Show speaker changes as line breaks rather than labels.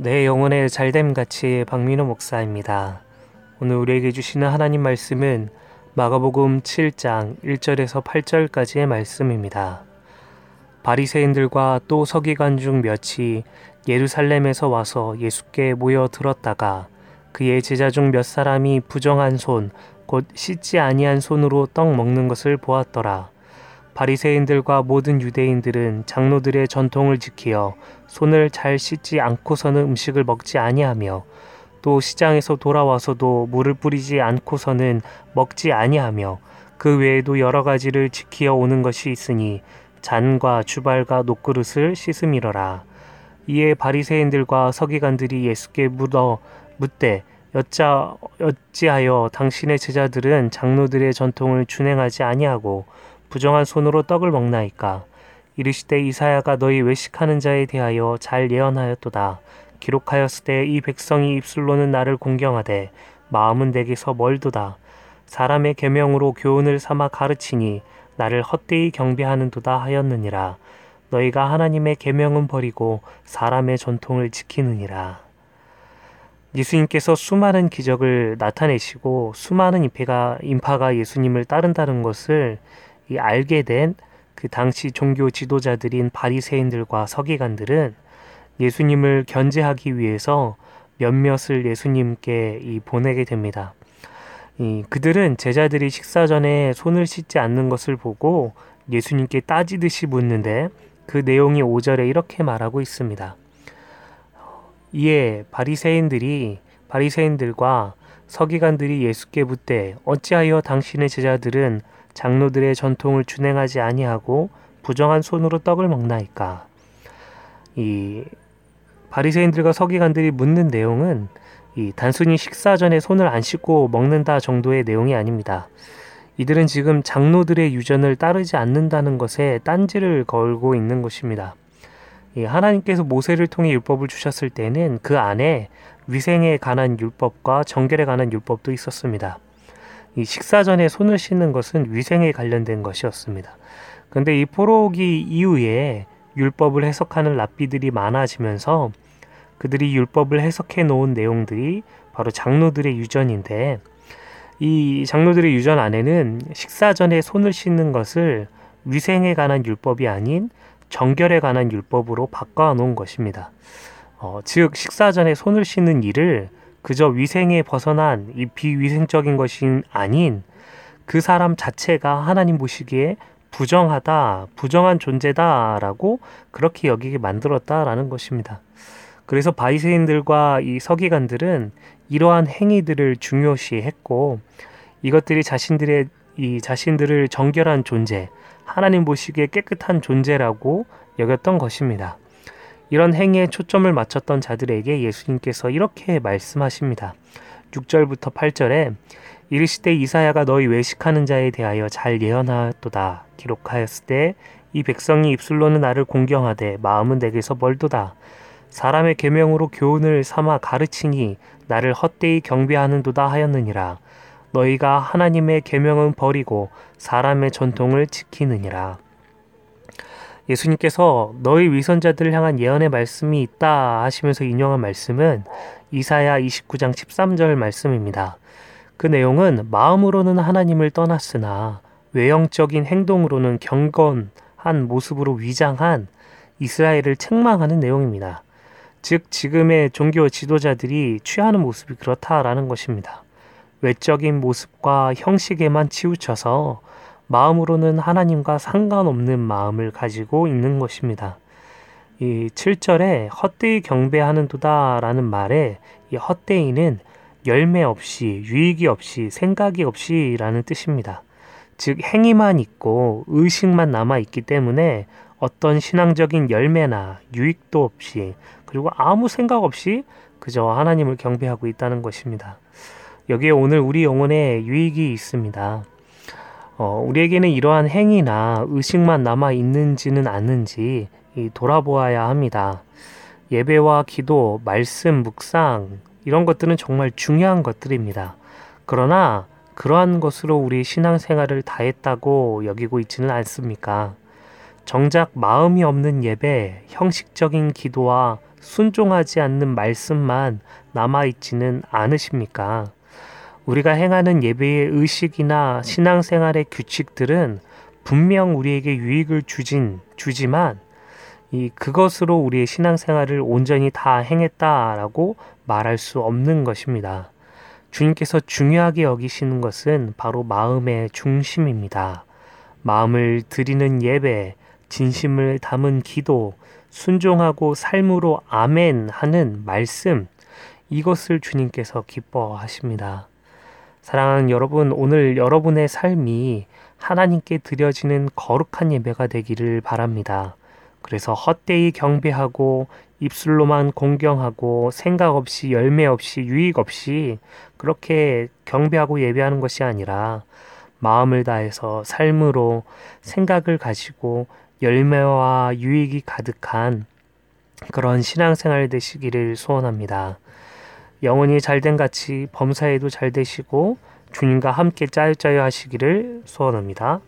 내 영혼의 잘됨 같이 박민호 목사입니다. 오늘 우리에게 주시는 하나님 말씀은 마가복음 7장 1절에서 8절까지의 말씀입니다. 바리새인들과 또 서기관 중 몇이 예루살렘에서 와서 예수께 모여 들었다가 그의 제자 중 몇 사람이 부정한 손, 곧 씻지 아니한 손으로 떡 먹는 것을 보았더라. 바리새인들과 모든 유대인들은 장로들의 전통을 지키어 손을 잘 씻지 않고서는 음식을 먹지 아니하며 또 시장에서 돌아와서도 물을 뿌리지 않고서는 먹지 아니하며 그 외에도 여러 가지를 지키어 오는 것이 있으니 잔과 주발과 녹그릇을 씻음이러라. 이에 바리새인들과 서기관들이 예수께 묻어 묻되 여짜 어찌하여 당신의 제자들은 장로들의 전통을 준행하지 아니하고 부정한 손으로 떡을 먹나이까? 이르시되 이사야가 너희 외식하는 자에 대하여 잘 예언하였도다. 기록하였을 때이 백성이 입술로는 나를 공경하되 마음은 내게서 멀도다. 사람의 계명으로 교훈을 삼아 가르치니 나를 헛되이 경배하는도다 하였느니라. 너희가 하나님의 계명은 버리고 사람의 전통을 지키느니라. 예수님께서 수많은 기적을 나타내시고 수많은 인파가, 인파가 예수님을 따른다는 것을 알게 된 그 당시 종교 지도자들인 바리새인들과 서기관들은 예수님을 견제하기 위해서 몇몇을 예수님께 이 보내게 됩니다. 이 그들은 제자들이 식사 전에 손을 씻지 않는 것을 보고 예수님께 따지듯이 묻는데 그 내용이 5절에 이렇게 말하고 있습니다. 이에 바리새인들이 바리새인들과 서기관들이 예수께 묻되 어찌하여 당신의 제자들은 장로들의 전통을 준행하지 아니하고 부정한 손으로 떡을 먹나이까. 이 바리새인들과 서기관들이 묻는 내용은 이 단순히 식사 전에 손을 안 씻고 먹는다 정도의 내용이 아닙니다. 이들은 지금 장로들의 유전을 따르지 않는다는 것에 딴지를 걸고 있는 것입니다. 하나님께서 모세를 통해 율법을 주셨을 때는 그 안에 위생에 관한 율법과 정결에 관한 율법도 있었습니다. 이 식사 전에 손을 씻는 것은 위생에 관련된 것이었습니다. 근데 이 포로기 이후에 율법을 해석하는 랍비들이 많아지면서 그들이 율법을 해석해 놓은 내용들이 바로 장로들의 유전인데 이 장로들의 유전 안에는 식사 전에 손을 씻는 것을 위생에 관한 율법이 아닌 정결에 관한 율법으로 바꿔 놓은 것입니다. 어, 즉 식사 전에 손을 씻는 일을 그저 위생에 벗어난 이 비위생적인 것이 아닌 그 사람 자체가 하나님 보시기에 부정하다, 부정한 존재다라고 그렇게 여기게 만들었다라는 것입니다. 그래서 바리새인들과 이 서기관들은 이러한 행위들을 중요시했고 이것들이 자신들의 이 자신들을 정결한 존재, 하나님 보시기에 깨끗한 존재라고 여겼던 것입니다. 이런 행위에 초점을 맞췄던 자들에게 예수님께서 이렇게 말씀하십니다. 6절부터 8절에 이르시되 이사야가 너희 외식하는 자에 대하여 잘 예언하였도다. 기록하였을 때 이 백성이 입술로는 나를 공경하되 마음은 내게서 멀도다. 사람의 계명으로 교훈을 삼아 가르치니 나를 헛되이 경배하는도다 하였느니라. 너희가 하나님의 계명은 버리고 사람의 전통을 지키느니라. 예수님께서 너희 위선자들을 향한 예언의 말씀이 있다 하시면서 인용한 말씀은 이사야 29장 13절 말씀입니다. 그 내용은 마음으로는 하나님을 떠났으나 외형적인 행동으로는 경건한 모습으로 위장한 이스라엘을 책망하는 내용입니다. 즉 지금의 종교 지도자들이 취하는 모습이 그렇다라는 것입니다. 외적인 모습과 형식에만 치우쳐서 마음으로는 하나님과 상관없는 마음을 가지고 있는 것입니다. 이 7절에 헛되이 경배하는 도다 라는 말에 이 헛되이는 열매 없이 유익이 없이 생각이 없이 라는 뜻입니다. 즉 행위만 있고 의식만 남아 있기 때문에 어떤 신앙적인 열매나 유익도 없이 그리고 아무 생각 없이 그저 하나님을 경배하고 있다는 것입니다. 여기에 오늘 우리 영혼에 유익이 있습니다. 어, 우리에게는 이러한 행위나 의식만 남아 있는지는 않는지 돌아보아야 합니다. 예배와 기도, 말씀, 묵상 이런 것들은 정말 중요한 것들입니다. 그러나 그러한 것으로 우리 신앙생활을 다했다고 여기고 있지는 않습니까? 정작 마음이 없는 예배, 형식적인 기도와 순종하지 않는 말씀만 남아있지는 않으십니까? 우리가 행하는 예배의 의식이나 신앙생활의 규칙들은 분명 우리에게 유익을 주진 주지만 이 그것으로 우리의 신앙생활을 온전히 다 행했다라고 말할 수 없는 것입니다. 주님께서 중요하게 여기시는 것은 바로 마음의 중심입니다. 마음을 드리는 예배, 진심을 담은 기도, 순종하고 삶으로 아멘 하는 말씀, 이것을 주님께서 기뻐하십니다. 사랑하는 여러분, 오늘 여러분의 삶이 하나님께 드려지는 거룩한 예배가 되기를 바랍니다. 그래서 헛되이 경배하고 입술로만 공경하고 생각 없이 열매 없이 유익 없이 그렇게 경배하고 예배하는 것이 아니라 마음을 다해서 삶으로 생각을 가지고 열매와 유익이 가득한 그런 신앙생활 되시기를 소원합니다. 영혼이 잘된 같이 범사에도 잘 되시고 주님과 함께 짜요짜요 하시기를 소원합니다.